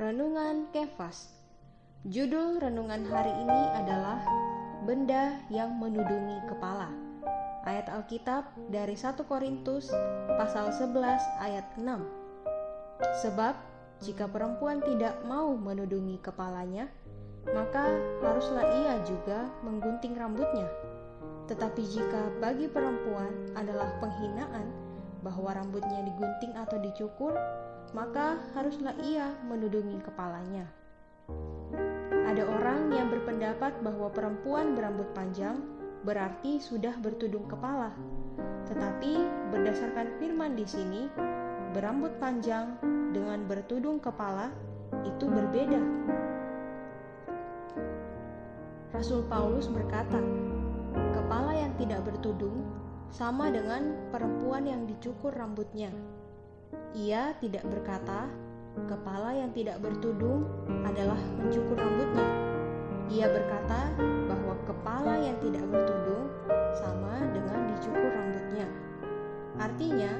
Renungan Kefas. Judul renungan hari ini adalah Benda yang menudungi kepala. Ayat Alkitab dari 1 Korintus pasal 11 ayat 6 Sebab jika perempuan tidak mau menudungi kepalanya Maka haruslah ia juga menggunting rambutnya. Tetapi jika bagi perempuan adalah penghinaan bahwa rambutnya digunting atau dicukur, maka haruslah ia menudungi kepalanya. Ada orang yang berpendapat bahwa perempuan berambut panjang berarti sudah bertudung kepala. Tetapi berdasarkan firman di sini, berambut panjang dengan bertudung kepala itu berbeda. Rasul Paulus berkata, "Kepala yang tidak bertudung sama dengan perempuan yang dicukur rambutnya." Ia tidak berkata, kepala yang tidak bertudung adalah mencukur rambutnya. Ia berkata bahwa kepala yang tidak bertudung sama dengan dicukur rambutnya. Artinya,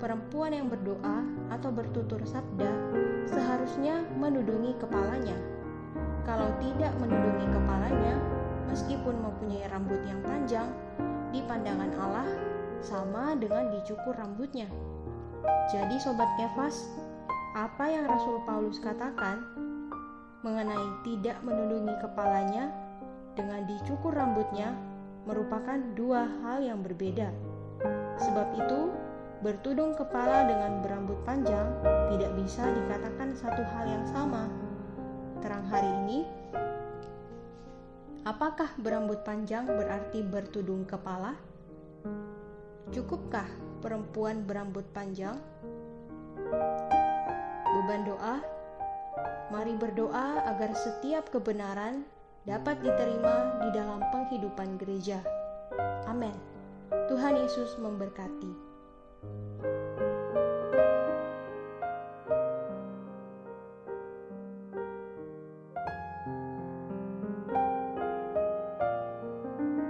perempuan yang berdoa atau bertutur sabda seharusnya menudungi kepalanya. Kalau tidak menudungi kepalanya, meskipun mempunyai rambut yang panjang, di pandangan Allah sama dengan dicukur rambutnya. Jadi sobat Kefas, apa yang Rasul Paulus katakan mengenai tidak menundungi kepalanya dengan dicukur rambutnya merupakan dua hal yang berbeda. Sebab itu, bertudung kepala dengan berambut panjang tidak bisa dikatakan satu hal yang sama. Terang hari ini, apakah berambut panjang berarti bertudung kepala? Cukupkah perempuan berambut panjang? Beban doa, mari berdoa agar setiap kebenaran dapat diterima di dalam penghidupan gereja. Amin. Tuhan Yesus memberkati.